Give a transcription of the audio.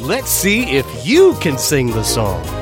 Let's see if you can sing the song.